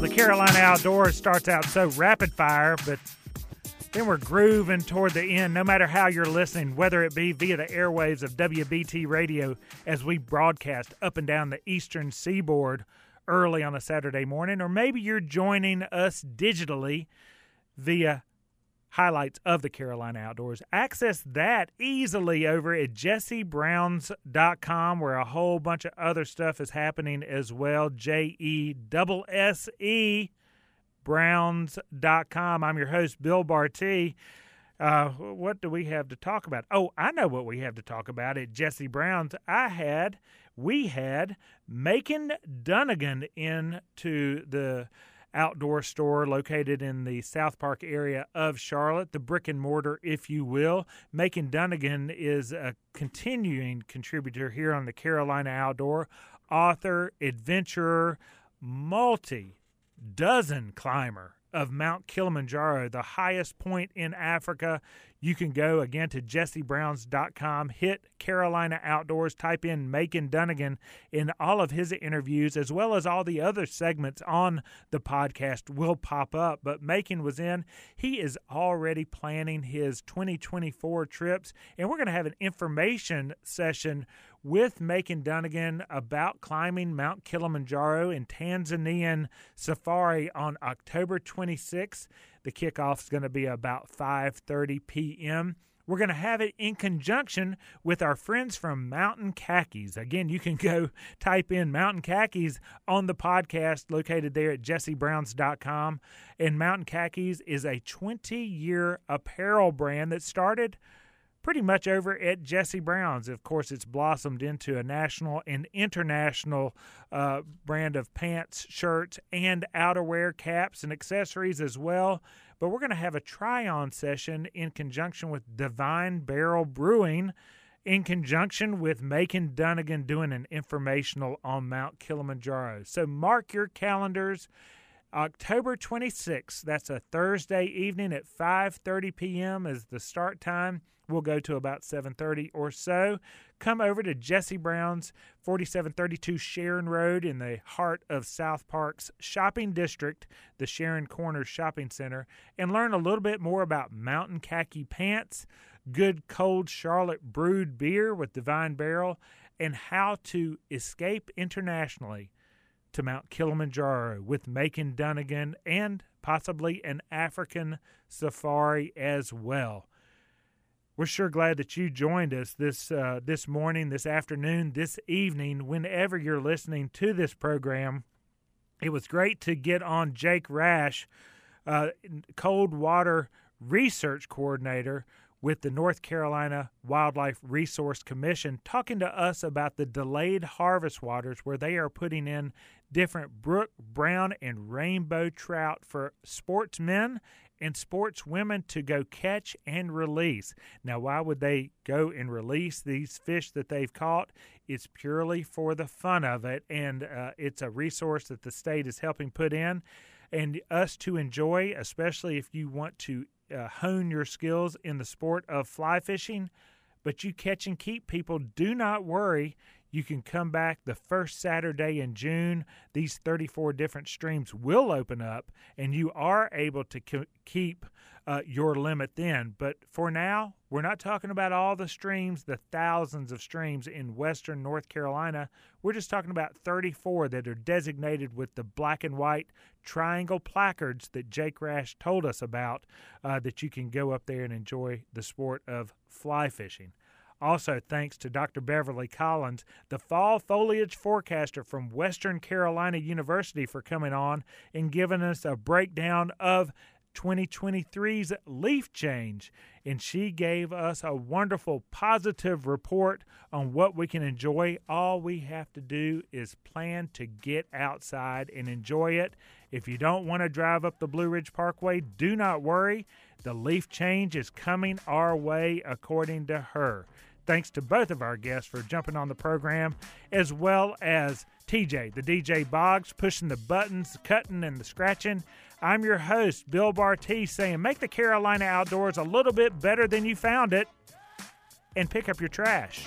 The Carolina Outdoors starts out so rapid fire, but then we're grooving toward the end, no matter how you're listening, whether it be via the airwaves of WBT radio as we broadcast up and down the eastern seaboard early on a Saturday morning, or maybe you're joining us digitally via highlights of the Carolina Outdoors. Access that easily over at jessebrowns.com, where a whole bunch of other stuff is happening as well. J E S E Browns.com. I'm your host, Bill Bartee. Uh, what do we have to talk about? Oh, I know what we have to talk about at Jesse Brown's. I had, we had Macon Dunnagan into the outdoor store located in the South Park area of Charlotte, the brick and mortar, if you will. Macon Dunnagan is a continuing contributor here on the Carolina Outdoor, author, adventurer, multi dozen climber of Mount Kilimanjaro, the highest point in Africa. You can go again to jessebrowns.com, hit Carolina Outdoors, type in Macon Dunnagan in all of his interviews, as well as all the other segments on the podcast will pop up. But Macon was in. He is already planning his 2024 trips, and we're going to have an information session with Macon Dunnagan about climbing Mount Kilimanjaro in Tanzanian safari on October 26th. The kickoff is going to be about 5:30 p.m. We're going to have it in conjunction with our friends from Mountain Khakis. Again, you can go type in Mountain Khakis on the podcast located there at jessebrowns.com. And Mountain Khakis is a 20 year apparel brand that started pretty much over at Jesse Brown's. Of course, it's blossomed into a national and international uh, brand of pants, shirts, and outerwear, caps, and accessories as well. But we're going to have a try on session in conjunction with Divine Barrel Brewing. In conjunction with Macon Dunnagan doing an informational on Mount Kilimanjaro. So mark your calendars. October 26th, that's a Thursday evening at 5:30 p.m. is the start time. We'll go to about 7:30 or so. Come over to Jesse Brown's 4732 Sharon Road in the heart of South Park's shopping district, the Sharon Corners Shopping Center, and learn a little bit more about Mountain Khaki pants, good cold Charlotte brewed beer with Divine Barrel, and how to escape internationally to Mount Kilimanjaro with Macon Dunnagan and possibly an African safari as well we're sure glad that you joined us this uh, this morning, this afternoon, this evening, whenever you're listening to this program. It was great to get on Jake Rash, uh, cold water research coordinator with the North Carolina Wildlife Resource Commission, talking to us about the delayed harvest waters where they are putting in different brook, brown, and rainbow trout for sportsmen and sportswomen to go catch and release. Now, why would they go and release these fish that they've caught? It's purely for the fun of it, and uh, it's a resource that the state is helping put in and us to enjoy, especially if you want to uh, hone your skills in the sport of fly fishing. But you catch and keep people, do not worry. You can come back the first Saturday in June. These 34 different streams will open up, and you are able to keep uh, your limit then. But for now, we're not talking about all the streams, the thousands of streams in western North Carolina. We're just talking about 34 that are designated with the black and white triangle placards that Jake Rash told us about uh, that you can go up there and enjoy the sport of fly fishing. Also, thanks to Dr. Beverly Collins, the fall foliage forecaster from Western Carolina University, for coming on and giving us a breakdown of 2023's leaf change. And she gave us a wonderful positive report on what we can enjoy. All we have to do is plan to get outside and enjoy it. If you don't want to drive up the Blue Ridge Parkway, do not worry. The leaf change is coming our way, according to her. Thanks to both of our guests for jumping on the program, as well as TJ, the DJ Boggs, pushing the buttons, the cutting, and the scratching. I'm your host, Bill Bartee, saying make the Carolina outdoors a little bit better than you found it and pick up your trash.